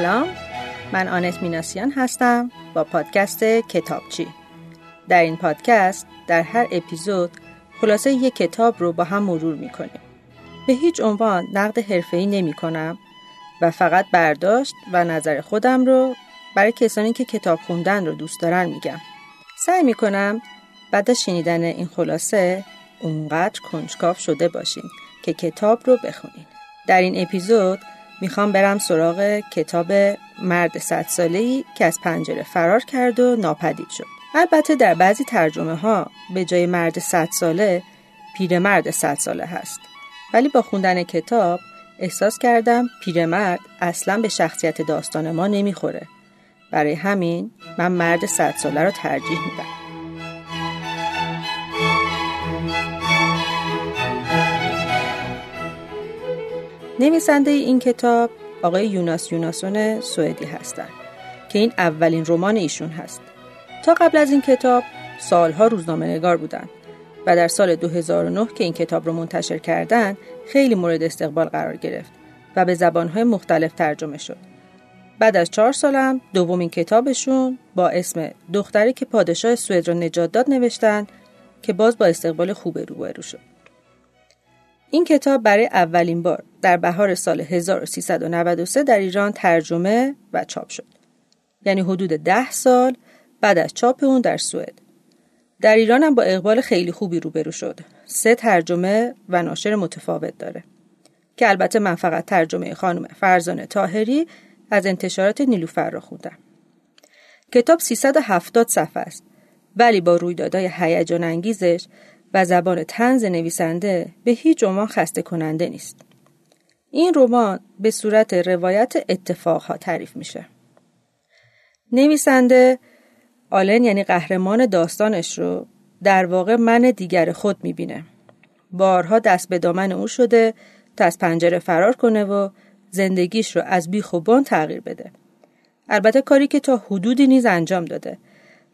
سلام. من آنت میناسیان هستم با پادکست کتابچی. در این پادکست در هر اپیزود خلاصه یک کتاب رو با هم مرور می‌کنیم. به هیچ عنوان نقد حرفه‌ای نمی کنم و فقط برداشت و نظر خودم رو برای کسانی که کتاب خوندن رو دوست دارن میگم. سعی می‌کنم بعد از شنیدن این خلاصه اونقدر کنجکاو شده باشین که کتاب رو بخونین. در این اپیزود می‌خوام برم سراغ کتاب مرد صد ساله که از پنجره فرار کرد و ناپدید شد. البته در بعضی ترجمه ها به جای مرد صد ساله پیرمرد صد ساله هست. ولی با خوندن کتاب احساس کردم پیرمرد اصلا به شخصیت داستان ما نمی‌خوره. برای همین من مرد صد ساله رو ترجیح میدم. نویسنده این کتاب آقای یوناس یوناسون سوئدی هستند که این اولین رمان ایشون هست. تا قبل از این کتاب سالها روزنامه نگار بودن و در سال 2009 که این کتاب رو منتشر کردند خیلی مورد استقبال قرار گرفت و به زبانهای مختلف ترجمه شد. بعد از چهار سالم دومین کتابشون با اسم دختری که پادشاه سوئد را نجات داد نوشتن که باز با استقبال خوب روبرو شد. این کتاب برای اولین بار در بهار سال 1393 در ایران ترجمه و چاپ شد. یعنی حدود ده سال بعد از چاپ اون در سوئد. در ایران هم با اقبال خیلی خوبی روبرو شد. سه ترجمه و ناشر متفاوت داره. که البته من فقط ترجمه خانم فرزانه تاهری از انتشارات نیلوفر را خوندم. کتاب 370 صفحه است ولی با رویدادهای هیجان انگیزش و زبان تنز نویسنده به هیچ عنوان خسته کننده نیست. این رمان به صورت روایت اتفاقها تعریف میشه. نویسنده آلن یعنی قهرمان داستانش رو در واقع من دیگر خود می‌بینه. بارها دست به دامن او شده تا از پنجره فرار کنه و زندگیش رو از بیخ و تغییر بده. البته کاری که تا حدودی نیز انجام داده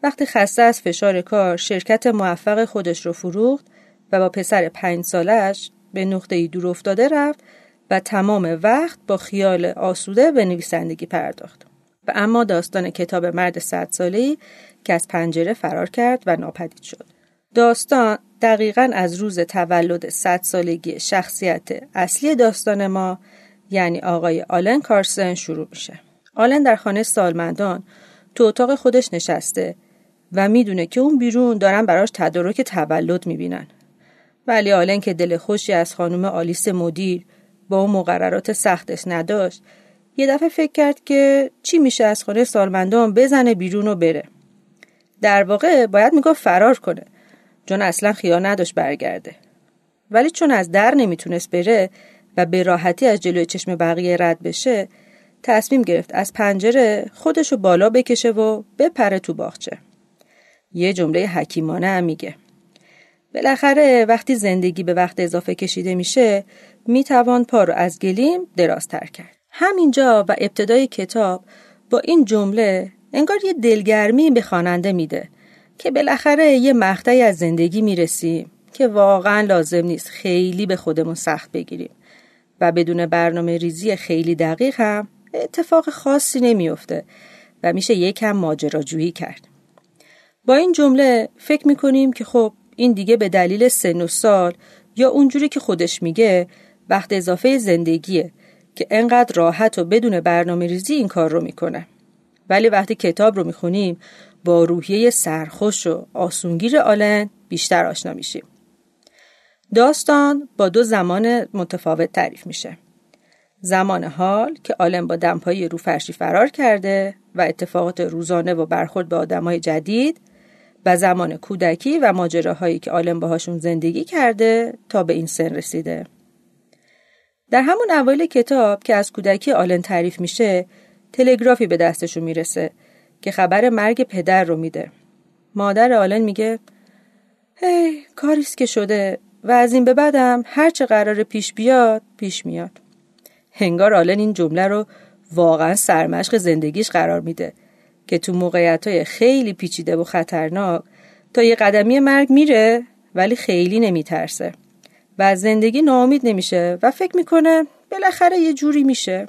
وقتی خسته از فشار کار شرکت موفق خودش رو فروخت و با پسر پنج سالش به نقطه دور افتاده رفت و تمام وقت با خیال آسوده به نویسندگی پرداخت. و اما داستان کتاب مرد صد ساله‌ای که از پنجره فرار کرد و ناپدید شد. داستان دقیقا از روز تولد صد سالگی شخصیت اصلی داستان ما یعنی آقای آلن کارسن شروع میشه. آلن در خانه سالمندان تو اتاق خودش نشسته و می‌دونه که اون بیرون دارن براش تدارک تولد می‌بینن. ولی آلن که دل خوشی از خانم آلیس مدیر با اون مقررات سختش نداشت یه دفعه فکر کرد که چی میشه از خانه سالمندان بزنه بیرون و بره. در واقع باید می‌گفت فرار کنه چون اصلا خیال نداشت برگرده. ولی چون از در نمی‌تونست بره و به راحتی از جلوی چشم بقیه رد بشه تصمیم گرفت از پنجره خودشو بالا بکشه و بپره تو باغچه. یه جمله حکیمانه هم میگه. بالاخره وقتی زندگی به وقت اضافه کشیده میشه می‌توان پا رو از گلیم درازتر کرد. همینجا و ابتدای کتاب با این جمله انگار یه دلگرمی به خواننده میده که بالاخره یه مقطعی از زندگی می‌رسیم که واقعا لازم نیست خیلی به خودمون سخت بگیریم و بدون برنامه ریزی خیلی دقیق هم اتفاق خاصی نمیافته و میشه یکم ماجراجویی کرد. با این جمله فکر می‌کنیم که خب این دیگه به دلیل سن و سال یا اونجوری که خودش میگه وقت اضافه زندگیه که انقدر راحت و بدون برنامه ریزی این کار رو می‌کنه. ولی وقتی کتاب رو می‌خونیم با روحیه سرخوش و آسونگیر آلن بیشتر آشنا میشیم. داستان با دو زمان متفاوت تعریف میشه. زمان حال که آلن با دمپایی رو فرشی فرار کرده و اتفاقات روزانه و برخورد به آدمای جدید و زمان کودکی و ماجراهایی که آلم باهاشون زندگی کرده تا به این سن رسیده. در همون اوایل کتاب که از کودکی آلن تعریف میشه تلگرافی به دستشون می‌رسه که خبر مرگ پدر رو میده. مادر آلن میگه هی کاریست که شده و از این به بعدم هرچه قرار پیش بیاد پیش میاد. هنگار آلن این جمله رو واقعا سرمشق زندگیش قرار میده که تو موقعیت های خیلی پیچیده و خطرناک تا یه قدمی مرگ میره ولی خیلی نمیترسه و از زندگی ناامید نمیشه و فکر می‌کنه بالاخره یه جوری میشه.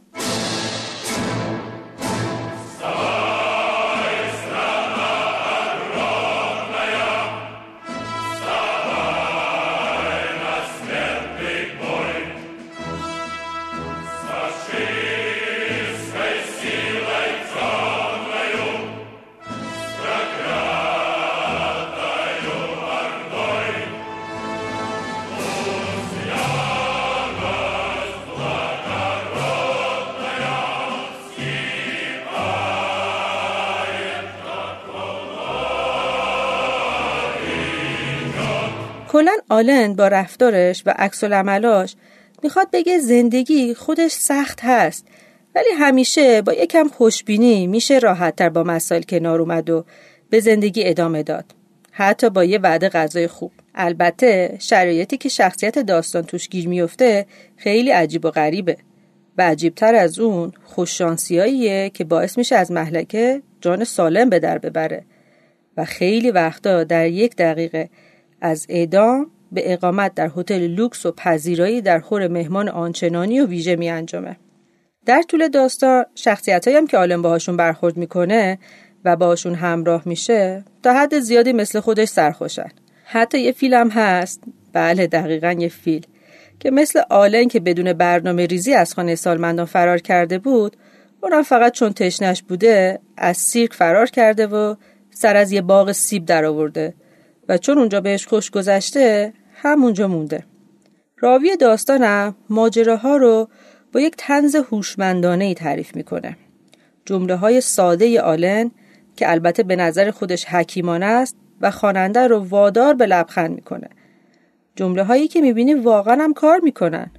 کلا آلن با رفتارش و عکس العملاش می‌خواد بگه زندگی خودش سخت هست ولی همیشه با یکم خوشبینی میشه راحتتر با مسائل کنار اومد و به زندگی ادامه داد. حتی با یه وعده غذای خوب. البته شرایطی که شخصیت داستان توش گیر میفته خیلی عجیب و غریبه. و عجیبتر از اون خوششانسیاییه که باعث میشه از محلکه جان سالم به در ببره. و خیلی وقتا در یک دقیقه از اعدام به اقامت در هتل لوکس و پذیرایی در خور مهمان آنچنانی و ویژه می انجامه. در طول داستان شخصیت هم که آلم باهاشون برخورد می‌کنه و باشون همراه میشه تا حد زیادی مثل خودش سرخوشن. حتی یه فیلم هست بله دقیقا یه فیل که مثل آلن که بدون برنامه ریزی از خانه سالمندان فرار کرده بود اونم فقط چون تشنش بوده از سیرک فرار کرده و سر از یه باغ سیب در آورده و چون اونجا بهش خوش گذشته همونجا مونده. راوی داستانم ماجراها رو با یک تنز هوشمندانه ای تعریف می‌کنه. جمله های ساده آلن که البته به نظر خودش حکیمانه است و خواننده رو وادار به لبخند می‌کنه. جمله هایی که می‌بینی واقعا هم کار می‌کنن.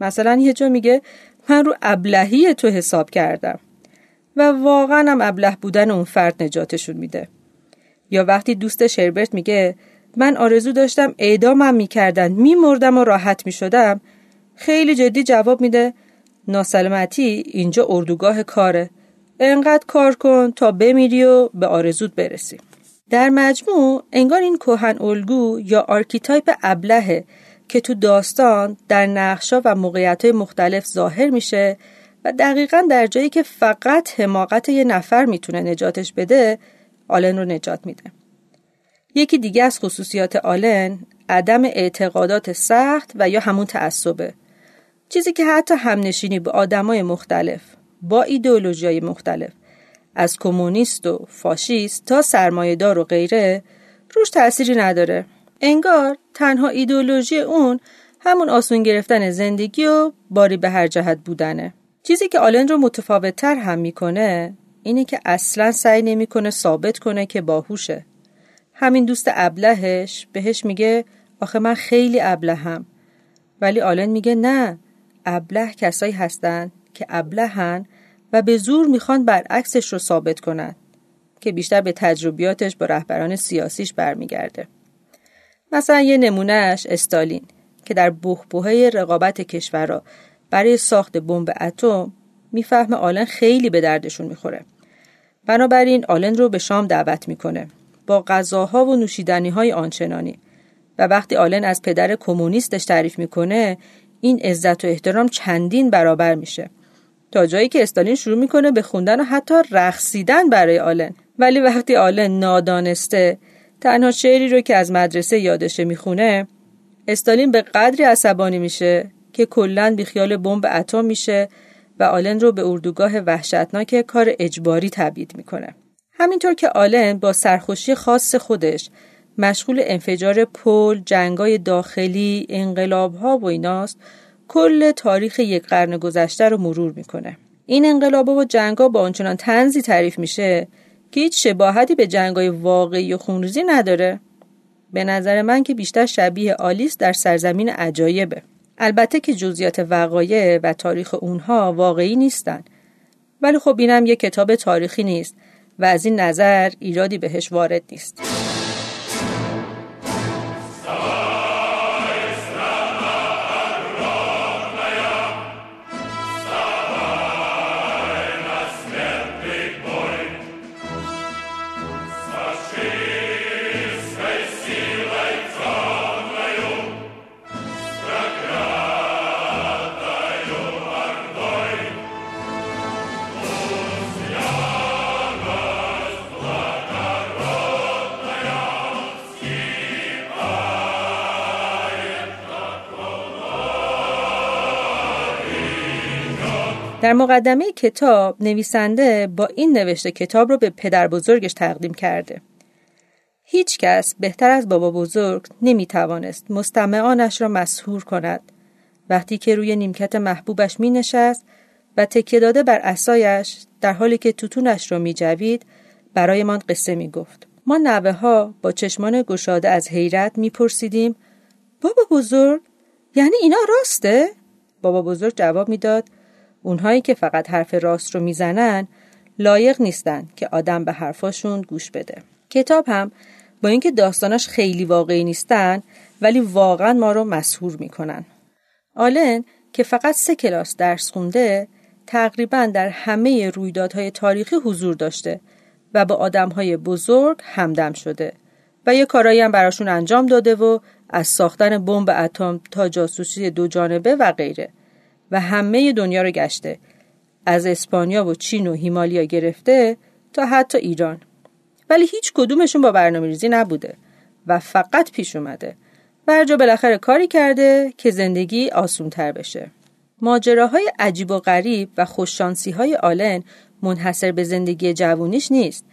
مثلا یه جا میگه من رو ابلهی تو حساب کردم و واقعا هم ابله بودن اون فرد نجاتشون میده. یا وقتی دوست هربرت میگه من آرزو داشتم اعدامم می‌کردن میمردم و راحت می‌شدم خیلی جدی جواب میده ناسلامتی اینجا اردوگاه کاره. انقدر کار کن تا بمیری و به آرزوت برسی. در مجموع انگار این کهن الگو یا archetype ابلهه که تو داستان در نقشا و موقعیت مختلف ظاهر میشه و دقیقا در جایی که فقط حماقت یه نفر می‌تونه نجاتش بده آلن رو نجات میده. یکی دیگه از خصوصیات آلن عدم اعتقادات سخت و یا همون تعصبه. چیزی که حتی همنشینی با آدمای مختلف با ایدئولوژیای مختلف از کمونیست و فاشیست تا سرمایهدار و غیره روش تأثیری نداره. انگار تنها ایدئولوژی اون همون آسون گرفتن زندگی و باری به هر جهت بودنه. چیزی که آلن رو متفاوت تر هم می‌کنه اینه که اصلا سعی نمی‌کنه ثابت کنه که باهوشه. همین دوست ابلهش بهش میگه آخه من خیلی ابلهم. ولی آلن میگه نه ابله کسایی هستن که ابلهن و به زور می‌خوان برعکسش رو ثابت کنن که بیشتر به تجربیاتش با رهبران سیاسیش برمیگرده. مثلا یه نمونهش استالین که در بحبوحه رقابت کشورها برای ساخت بمب اتم می‌فهمه آلن خیلی به دردشون می‌خوره. بنابراین آلن رو به شام دعوت می‌کنه. با غذاها و نوشیدنی های آنچنانی. و وقتی آلن از پدر کمونیستش تعریف می‌کنه این عزت و احترام چندین برابر میشه. تا جایی که استالین شروع می‌کنه به خوندن و حتی رقصیدن برای آلن. ولی وقتی آلن نادانسته تنها شعری رو که از مدرسه یادشه می‌خونه استالین به قدری عصبانی میشه که کلا بیخیال بمب اتم میشه و آلن رو به اردوگاه وحشتناک کار اجباری تبعید می‌کنه. همینطور که آلن با سرخوشی خاص خودش مشغول انفجار پل، جنگای داخلی، انقلابها و ایناست کل تاریخ یک قرن گذشته رو مرور می‌کنه. این انقلابها و جنگا با آنچنان تنزی تعریف میشه که هیچ شباهتی به جنگای واقعی و خونریزی نداره. به نظر من که بیشتر شبیه آلیس در سرزمین عجایبه. البته که جزئیات وقایع و تاریخ اونها واقعی نیستن ولی خب اینم یه کتاب تاریخی نیست و از این نظر ایرادی بهش وارد نیست. در مقدمه کتاب نویسنده با این نوشته کتاب رو به پدر بزرگش تقدیم کرده. هیچ کس بهتر از بابا بزرگ نمی توانست مستمعانش را مسهور کند وقتی که روی نیمکت محبوبش می نشست و تکیه داده بر اسایش در حالی که توتونش را می جوید برایمان قصه می گفت. ما نوه ها با چشمان گشاده از حیرت می پرسیدیم بابا بزرگ یعنی اینا راسته؟ بابا بزرگ جواب می‌داد اونهایی که فقط حرف راست رو می‌زنن لایق نیستن که آدم به حرفاشون گوش بده. کتاب هم با اینکه داستاناش خیلی واقعی نیستن ولی واقعا ما رو مسهور می‌کنن. آلن که فقط سه کلاس درس خونده تقریبا در همه رویدادهای تاریخی حضور داشته و با آدمهای بزرگ همدم شده و یه کارایی هم براشون انجام داده و از ساختن بمب اتم تا جاسوسی دو جانبه و غیره و همه دنیا رو گشته. از اسپانیا و چین و هیمالیا گرفته تا حتی ایران. ولی هیچ کدومشون با برنامه ریزی نبوده و فقط پیش اومده برجا بالاخره کاری کرده که زندگی آسون تر بشه. ماجراهای عجیب و غریب و خوششانسی های آلن منحصر به زندگی جوونیش نیست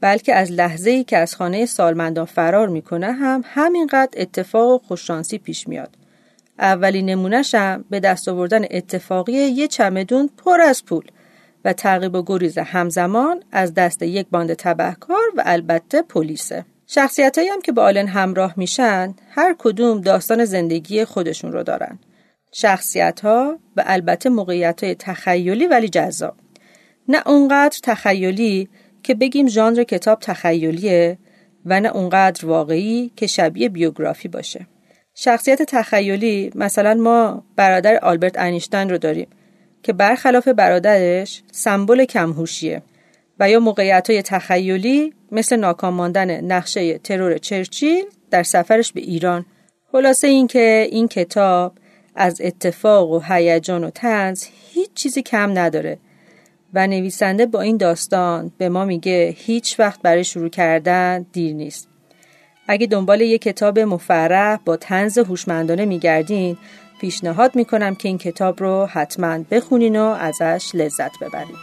بلکه از لحظه ای که از خانه سالمندان فرار می‌کنه هم همینقدر اتفاق و خوششانسی پیش میاد. اولین نمونهش هم به دست آوردن اتفاقی یه چمدون پر از پول و تعقیب و گریز همزمان از دست یک باند تبهکار و البته پلیسه. شخصیت هم که با آلن همراه میشن هر کدوم داستان زندگی خودشون رو دارن. شخصیت ها و البته موقعیت های تخیلی ولی جذاب. نه اونقدر تخیلی که بگیم ژانر کتاب تخیلیه و نه اونقدر واقعی که شبیه بیوگرافی باشه. شخصیت تخیلی مثلا ما برادر آلبرت اینشتین رو داریم که برخلاف برادرش سمبل کمهوشیه و یا موقعیت های تخیلی مثل ناکام ماندن نقشه ترور چرچیل در سفرش به ایران خلاصه اینکه این کتاب از اتفاق و هیجان و تنز هیچ چیزی کم نداره و نویسنده با این داستان به ما میگه هیچ وقت برای شروع کردن دیر نیست. اگه دنبال یک کتاب مفرح با تنز هوشمندانه میگردین پیشنهاد می‌کنم که این کتاب رو حتما بخونین و ازش لذت ببرید.